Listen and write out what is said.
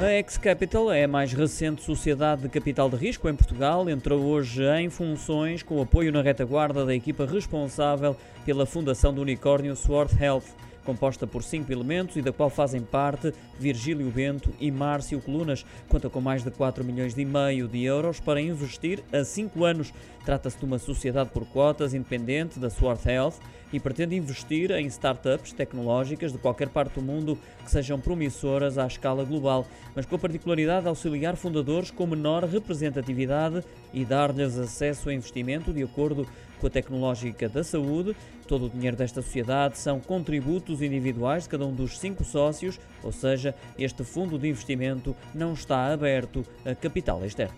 A Ex-Capital é a mais recente sociedade de capital de risco em Portugal. Entrou hoje em funções com apoio na retaguarda da equipa responsável pela fundação do unicórnio Sword Health composta por cinco elementos e da qual fazem parte Virgílio Bento e Márcio Colunas. Conta com mais de 4 milhões e meio de euros para investir a cinco anos. Trata-se de uma sociedade por cotas independente da Sword Health e pretende investir em startups tecnológicas de qualquer parte do mundo que sejam promissoras à escala global, mas com a particularidade de auxiliar fundadores com menor representatividade e dar-lhes acesso a investimento de acordo tecnológica da saúde. Todo o dinheiro desta sociedade são contributos individuais de cada um dos cinco sócios, ou seja, este fundo de investimento não está aberto a capital externo.